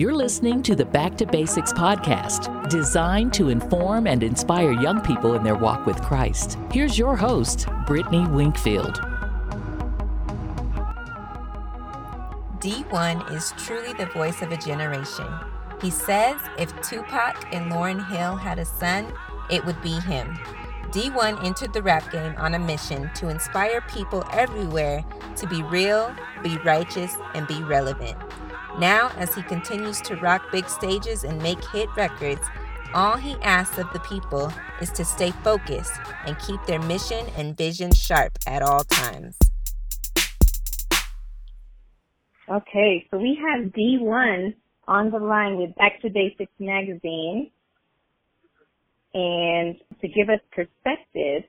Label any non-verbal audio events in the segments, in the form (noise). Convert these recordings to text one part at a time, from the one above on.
You're listening to the Back to Basics podcast, designed to inform and inspire young people in their walk with Christ. Here's your host, Brittany Winkfield. D1 is truly the voice of a generation. He says if Tupac and Lauryn Hill had a son, it would be him. D1 entered the rap game on a mission to inspire people everywhere to be real, be righteous, and be relevant. Now, as he continues to rock big stages and make hit records, all he asks of the people is to stay focused and keep their mission and vision sharp at all times. Okay, so we have D1 on the line with Back to Basics magazine. And to give us perspective,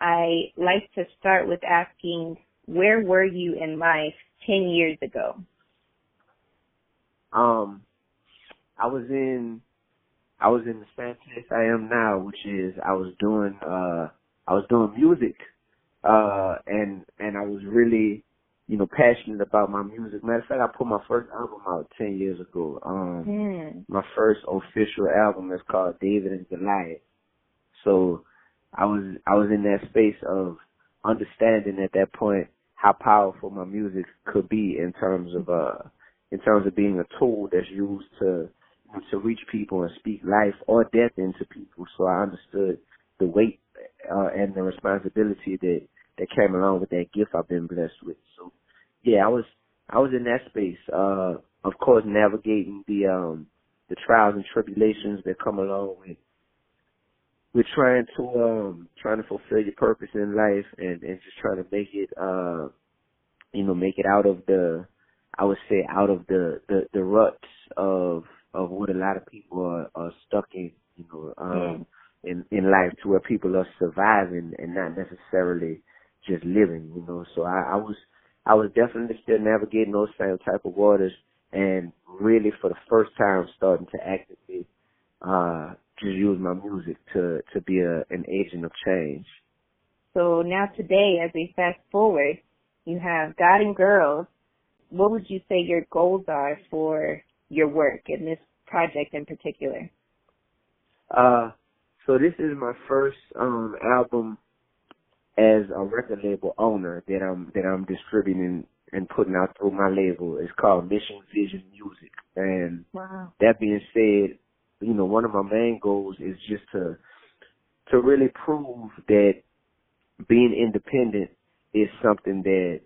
I like to start with asking, where were you in life 10 years ago? Um, I was in, I was in the same place I am now, which is I was doing, uh, I was doing music, uh, and, and I was really, you know, passionate about my music. Matter of fact, I put my first album out 10 years ago. Um, mm. my first official album is called David and Goliath. So I was, I was in that space of understanding at that point how powerful my music could be in terms of, uh, in terms of being a tool that's used to, to reach people and speak life or death into people. So I understood the weight, uh, and the responsibility that, that came along with that gift I've been blessed with. So yeah, I was I was in that space. Uh of course navigating the um the trials and tribulations that come along with with trying to um trying to fulfill your purpose in life and, and just trying to make it uh you know, make it out of the I would say out of the, the, the ruts of of what a lot of people are, are stuck in, you know, um yeah. in, in life to where people are surviving and not necessarily just living, you know. So I, I was I was definitely still navigating those same type of waters and really for the first time starting to actively uh just use my music to to be a an agent of change. So now today as we fast forward, you have God and Girls. What would you say your goals are for your work in this project in particular? Uh so this is my first um album as a record label owner that I'm that I'm distributing and putting out through my label. It's called Mission Vision Music. And wow. that being said, you know, one of my main goals is just to to really prove that being independent is something that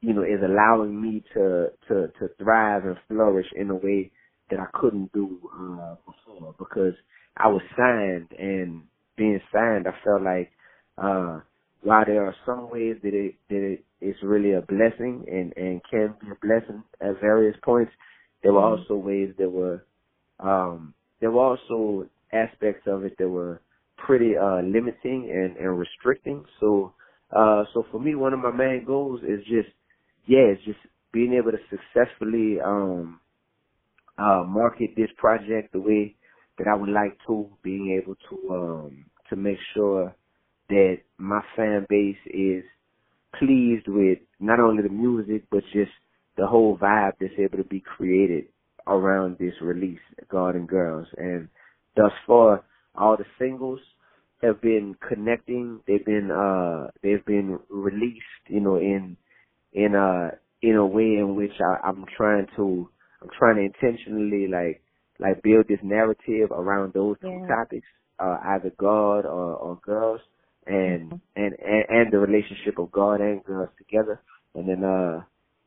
you know is allowing me to to to thrive and flourish in a way that I couldn't do uh before because I was signed and being signed I felt like uh while there are some ways that it that it is really a blessing and and can be a blessing at various points, there were mm-hmm. also ways that were um there were also aspects of it that were pretty uh limiting and and restricting. So uh so for me one of my main goals is just yeah, it's just being able to successfully um uh market this project the way that I would like to, being able to um to make sure that my fan base is pleased with not only the music but just the whole vibe that's able to be created around this release, and Girls. And thus far, all the singles have been connecting. They've been uh they've been released, you know, in in a in a way in which I, I'm trying to I'm trying to intentionally like like build this narrative around those two yeah. topics, uh either God or, or girls and, mm-hmm. and and and the relationship of God and girls together. And then uh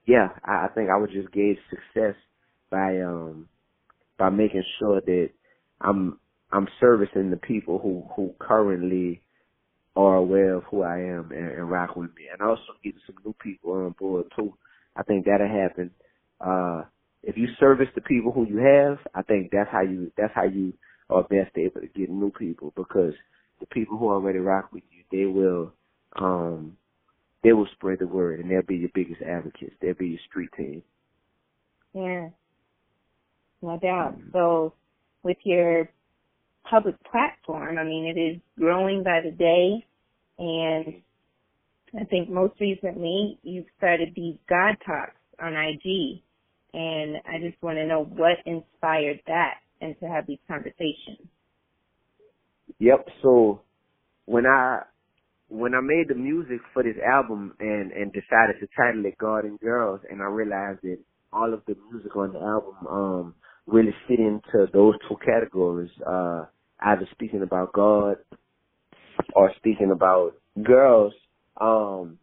yeah, I, I think I would just gauge success by um by making sure that I'm I'm servicing the people who who currently are aware of who I am and, and rock with me, and also getting some new people on board too. I think that'll happen. Uh, if you service the people who you have, I think that's how you that's how you are best able to get new people because the people who already rock with you, they will um they will spread the word and they'll be your biggest advocates. They'll be your street team. Yeah. No doubt. Mm-hmm. So with your public platform, I mean it is growing by the day and I think most recently you've started these God Talks on IG And I just want to know what inspired that and to have these conversations. Yep. So when I when I made the music for this album and and decided to title it God and Girls, and I realized that all of the music on the album um really fit into those two categories, uh either speaking about God or speaking about girls, um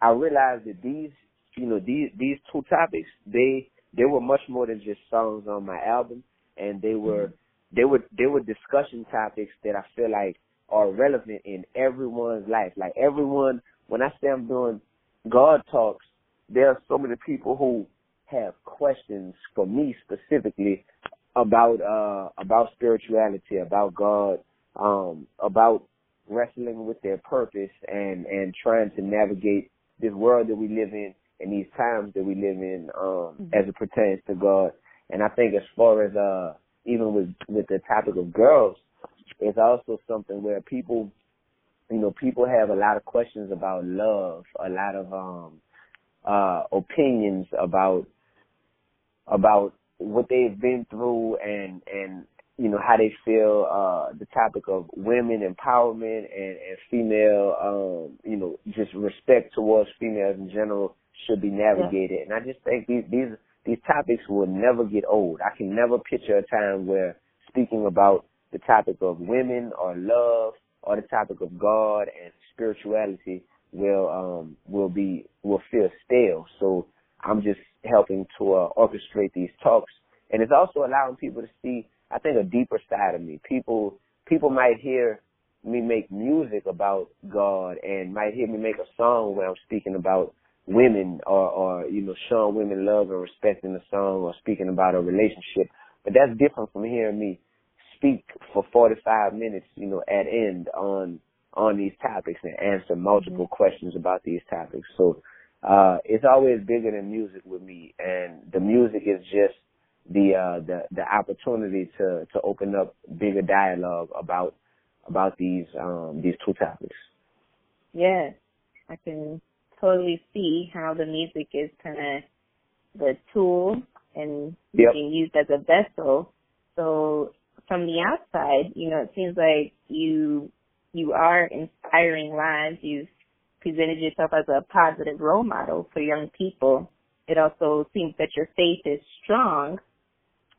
I realized that these you know, these these two topics, they they were much more than just songs on my album and they were they were they were discussion topics that I feel like are relevant in everyone's life. Like everyone when I say I'm doing God talks, there are so many people who have questions for me specifically about uh about spirituality, about God, um, about wrestling with their purpose and and trying to navigate this world that we live in and these times that we live in um mm-hmm. as it pertains to God. And I think as far as uh even with with the topic of girls, it's also something where people you know, people have a lot of questions about love, a lot of um uh opinions about about what they've been through and and you know how they feel uh the topic of women empowerment and, and female um you know just respect towards females in general should be navigated yeah. and I just think these these these topics will never get old. I can never picture a time where speaking about the topic of women or love or the topic of God and spirituality will um will be will feel stale. So I'm just helping to uh, orchestrate these talks, and it's also allowing people to see, I think, a deeper side of me. People people might hear me make music about God and might hear me make a song where I'm speaking about women or, or, you know, showing women love and respect in the song or speaking about a relationship. But that's different from hearing me speak for 45 minutes, you know, at end on, on these topics and answer multiple mm-hmm. questions about these topics. So, uh, it's always bigger than music with me and the music is just the, uh, the, the opportunity to, to open up bigger dialogue about, about these, um, these two topics. Yeah, I can totally see how the music is kind of the tool and yep. being used as a vessel. So from the outside, you know, it seems like you you are inspiring lives. You've presented yourself as a positive role model for young people. It also seems that your faith is strong.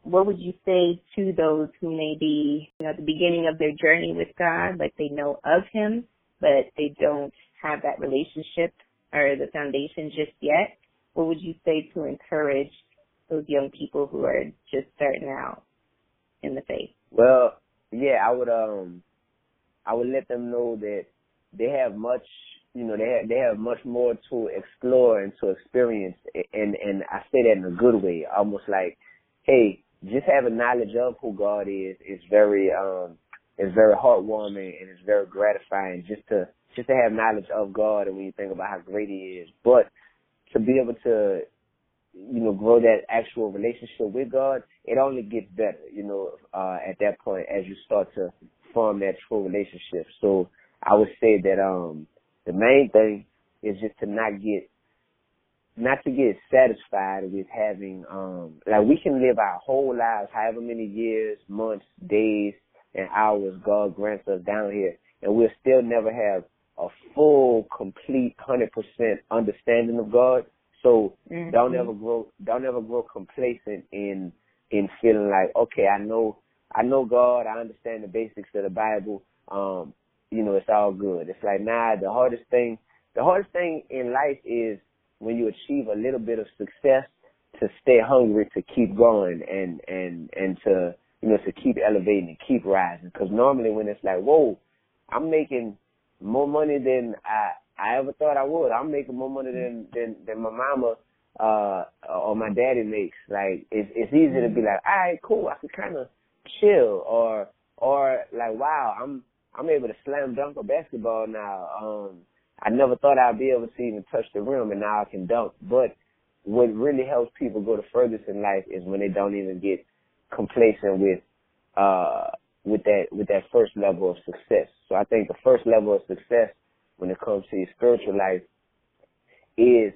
What would you say to those who may be, you know, at the beginning of their journey with God, like they know of Him, but they don't have that relationship or the foundation just yet, what would you say to encourage those young people who are just starting out in the faith? Well, yeah, I would um I would let them know that they have much you know, they have they have much more to explore and to experience and and I say that in a good way, almost like, hey, just having knowledge of who God is is very um is very heartwarming and it's very gratifying just to just to have knowledge of God and when you think about how great He is, but to be able to, you know, grow that actual relationship with God, it only gets better, you know, uh, at that point as you start to form that true relationship. So I would say that um the main thing is just to not get not to get satisfied with having um like we can live our whole lives, however many years, months, days, and hours God grants us down here, and we'll still never have a full, complete, hundred percent understanding of God. So mm-hmm. don't ever grow, don't ever grow complacent in in feeling like, okay, I know, I know God, I understand the basics of the Bible. Um, you know, it's all good. It's like, nah, the hardest thing, the hardest thing in life is when you achieve a little bit of success to stay hungry to keep going and and and to you know to keep elevating and keep rising. Because normally when it's like, whoa, I'm making more money than I I ever thought I would. I'm making more money than than than my mama uh or my daddy makes. Like it's it's easy to be like, all right, cool, I can kind of chill, or or like, wow, I'm I'm able to slam dunk a basketball now. Um, I never thought I'd be able to even touch the rim, and now I can dunk. But what really helps people go the furthest in life is when they don't even get complacent with uh with that with that first level of success. So I think the first level of success when it comes to your spiritual life is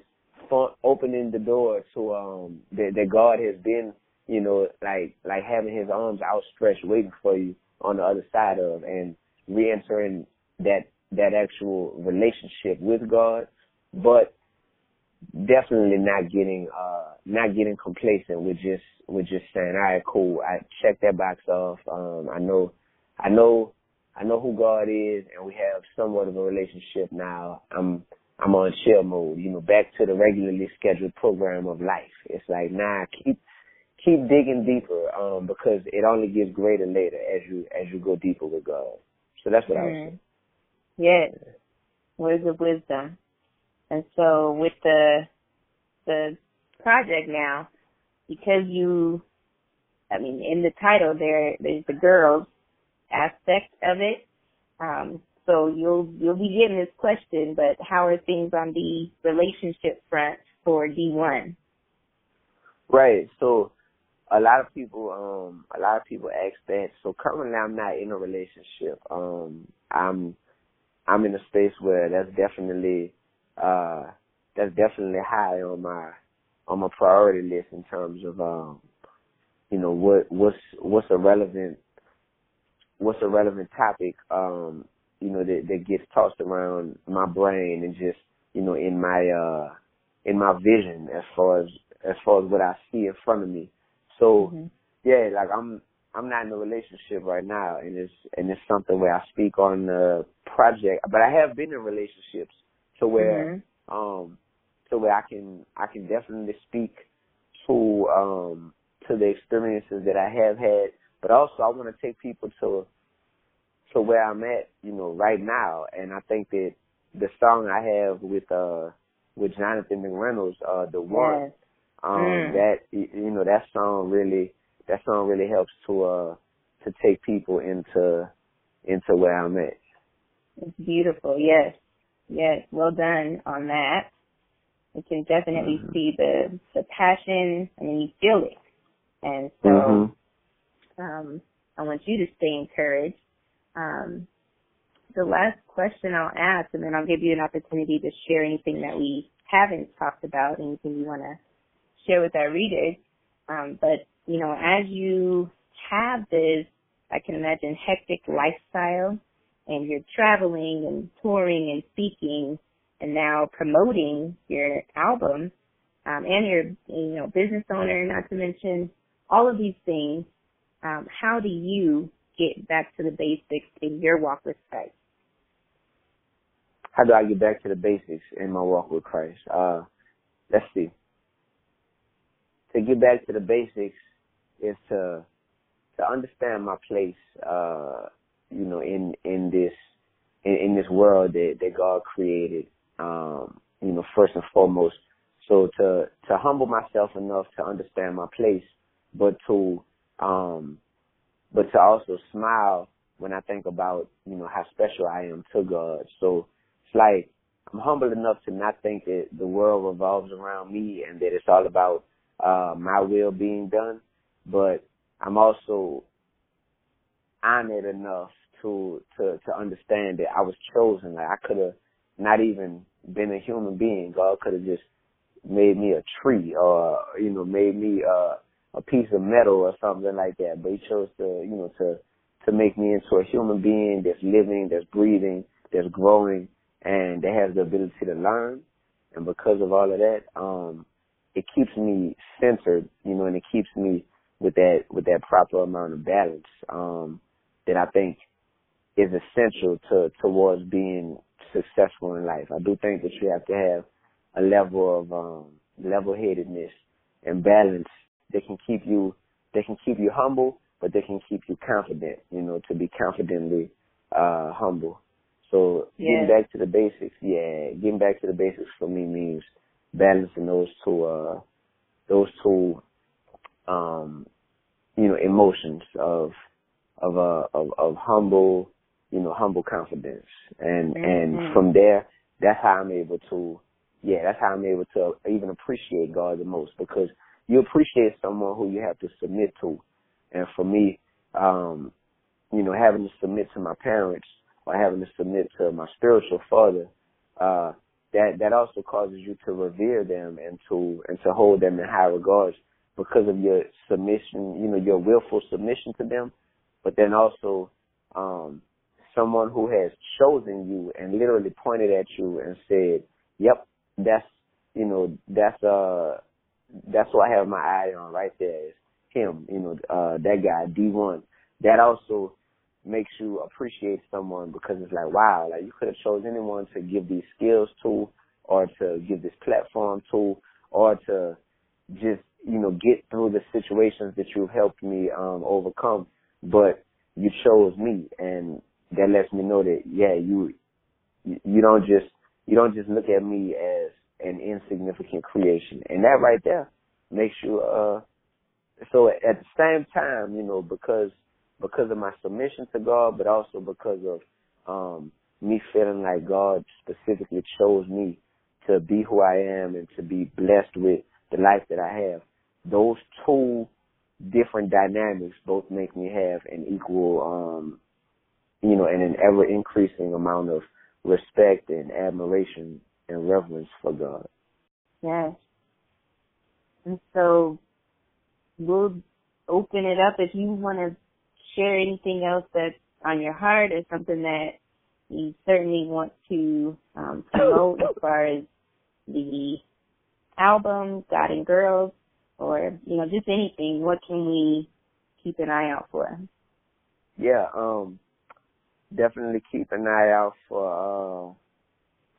opening the door to um that, that God has been, you know, like like having His arms outstretched, waiting for you on the other side of, and re-entering that that actual relationship with God, but definitely not getting uh not getting complacent with just with just saying, all right, cool, I checked that box off. Um, I know, I know, I know who God is, and we have somewhat of a relationship now. I'm I'm on chill mode, you know, back to the regularly scheduled program of life. It's like, nah, keep keep digging deeper, um, because it only gets greater later as you as you go deeper with God. So that's what mm. I was saying. Yes. Words of wisdom. And so with the the project now, because you I mean, in the title there there's the girls aspect of it. Um, so you'll you'll be getting this question, but how are things on the relationship front for D1? Right. So a lot of people um a lot of people ask that. So currently I'm not in a relationship. Um I'm I'm in a space where that's definitely uh that's definitely high on my on my priority list in terms of um you know what what's what's a relevant what's a relevant topic um you know that that gets tossed around my brain and just you know in my uh in my vision as far as as far as what I see in front of me. So mm-hmm. yeah, like I'm I'm not in a relationship right now and it's and it's something where I speak on the project but I have been in relationships to where mm-hmm. um to where I can I can definitely speak to um to the experiences that I have had, but also I want to take people to to where I'm at, you know, right now. And I think that the song I have with uh with Jonathan McReynolds, uh, the one, yes. Um, mm. that you know, that song really that song really helps to uh to take people into into where I'm at. It's beautiful, yes. Yes, well done on that. You can definitely mm-hmm. see the the passion I mean you feel it. And so mm-hmm. um I want you to stay encouraged um, the last question I'll ask, and then I'll give you an opportunity to share anything that we haven't talked about, anything you want to share with our readers. Um, but, you know, as you have this, I can imagine, hectic lifestyle, and you're traveling and touring and speaking, and now promoting your album, um, and you're, you know, business owner, not to mention all of these things, um, how do you get back to the basics in your walk with Christ? How do I get back to the basics in my walk with Christ? Uh, let's see. To get back to the basics is to to understand my place, uh, you know, in in this in, in this world that that God created. Um, you know, first and foremost. So to to humble myself enough to understand my place, but to um but to also smile when I think about, you know, how special I am to God. So it's like I'm humble enough to not think that the world revolves around me and that it's all about uh my will being done. But I'm also honored enough to to to understand that I was chosen. Like I could have not even been a human being. God could have just made me a tree or you know made me uh a piece of metal or something like that. But he chose to, you know, to to make me into a human being that's living, that's breathing, that's growing, and that has the ability to learn. And because of all of that, um, it keeps me centered, you know, and it keeps me with that with that proper amount of balance um, that I think is essential to towards being successful in life. I do think that you have to have a level of um, level headedness and balance they can keep you they can keep you humble, but they can keep you confident, you know, to be confidently uh humble. So yeah. getting back to the basics, yeah, getting back to the basics for me means balancing those two uh those two um you know, emotions of of uh of, of humble, you know, humble confidence. And mm-hmm. and from there that's how I'm able to yeah, that's how I'm able to even appreciate God the most because you appreciate someone who you have to submit to. And for me, um, you know, having to submit to my parents or having to submit to my spiritual father, uh, that that also causes you to revere them and to and to hold them in high regards because of your submission, you know, your willful submission to them, but then also um someone who has chosen you and literally pointed at you and said, "Yep, that's you know that's uh that's what I have my eye on right there is him, you know, uh that guy D1." That also makes you appreciate someone because it's like, wow, like you could have chose anyone to give these skills to or to give this platform to or to just, you know, get through the situations that you've helped me um overcome. But you chose me and that lets me know that yeah, you you don't just you don't just look at me as an insignificant creation. And that right there makes you uh so at the same time, you know, because because of my submission to God, but also because of um, me feeling like God specifically chose me to be who I am and to be blessed with the life that I have. Those two different dynamics both make me have an equal, um, you know, and an ever increasing amount of respect and admiration and reverence for God. Yes. And so we'll open it up if you want to share anything else that's on your heart or something that you certainly want to um, (coughs) promote as far as the album, God and Girls, or, you know, just anything, what can we keep an eye out for? Yeah, um, definitely keep an eye out for, uh,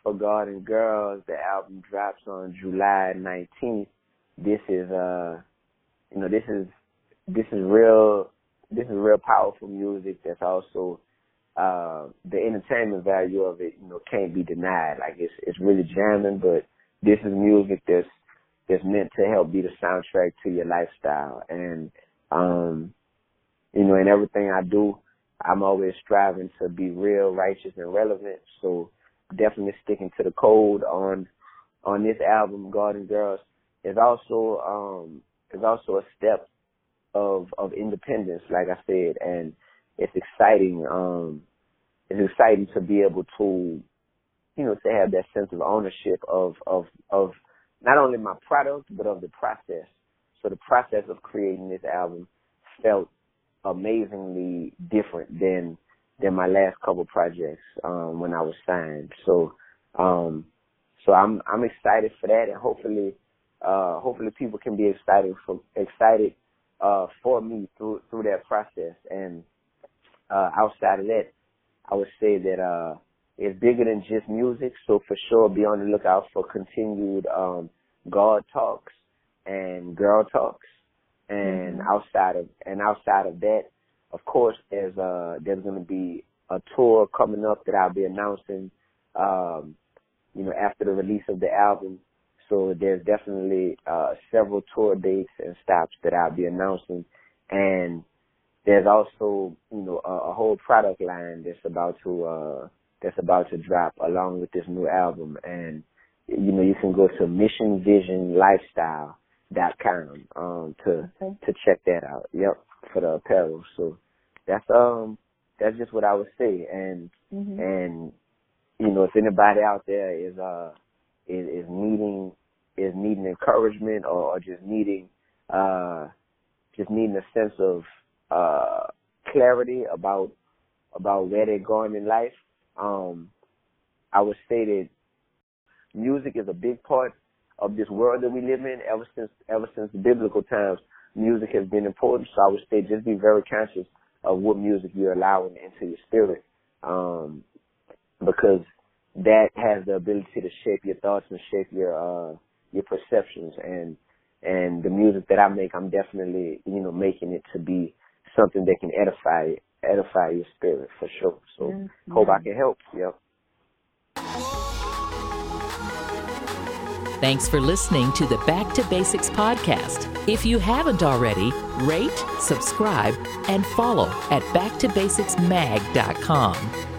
for God and Girls. The album drops on July 19th. This is, uh, you know, this is, this is real this is real powerful music that's also uh the entertainment value of it, you know, can't be denied. Like it's it's really jamming, but this is music that's that's meant to help be the soundtrack to your lifestyle. And um you know, in everything I do, I'm always striving to be real, righteous and relevant. So definitely sticking to the code on on this album, and Girls, is also um is also a step of of independence, like I said, and it's exciting. Um, it's exciting to be able to, you know, to have that sense of ownership of of of not only my product but of the process. So the process of creating this album felt amazingly different than than my last couple projects um, when I was signed. So um, so I'm I'm excited for that, and hopefully uh, hopefully people can be excited for excited uh, for me through through that process. And uh, outside of that, I would say that uh, it's bigger than just music. So for sure, be on the lookout for continued um, God talks and girl talks. And mm-hmm. outside of and outside of that, of course, there's uh there's going to be a tour coming up that I'll be announcing. Um, you know, after the release of the album, so there's definitely uh, several tour dates and stops that I'll be announcing, and there's also you know a, a whole product line that's about to uh, that's about to drop along with this new album, and you know you can go to missionvisionlifestyle.com um, to okay. to check that out. Yep, for the apparel. So that's um that's just what I would say, and mm-hmm. and you know if anybody out there is uh is, is needing is needing encouragement or, or just needing uh just needing a sense of uh clarity about about where they're going in life. Um I would say that music is a big part of this world that we live in ever since ever since the biblical times music has been important. So I would say just be very conscious of what music you're allowing into your spirit. Um because that has the ability to shape your thoughts and shape your uh your perceptions and and the music that I make I'm definitely, you know, making it to be something that can edify edify your spirit for sure. So mm-hmm. hope I can help. Yep. Thanks for listening to the Back to Basics podcast. If you haven't already, rate, subscribe, and follow at backtobasicsmag.com.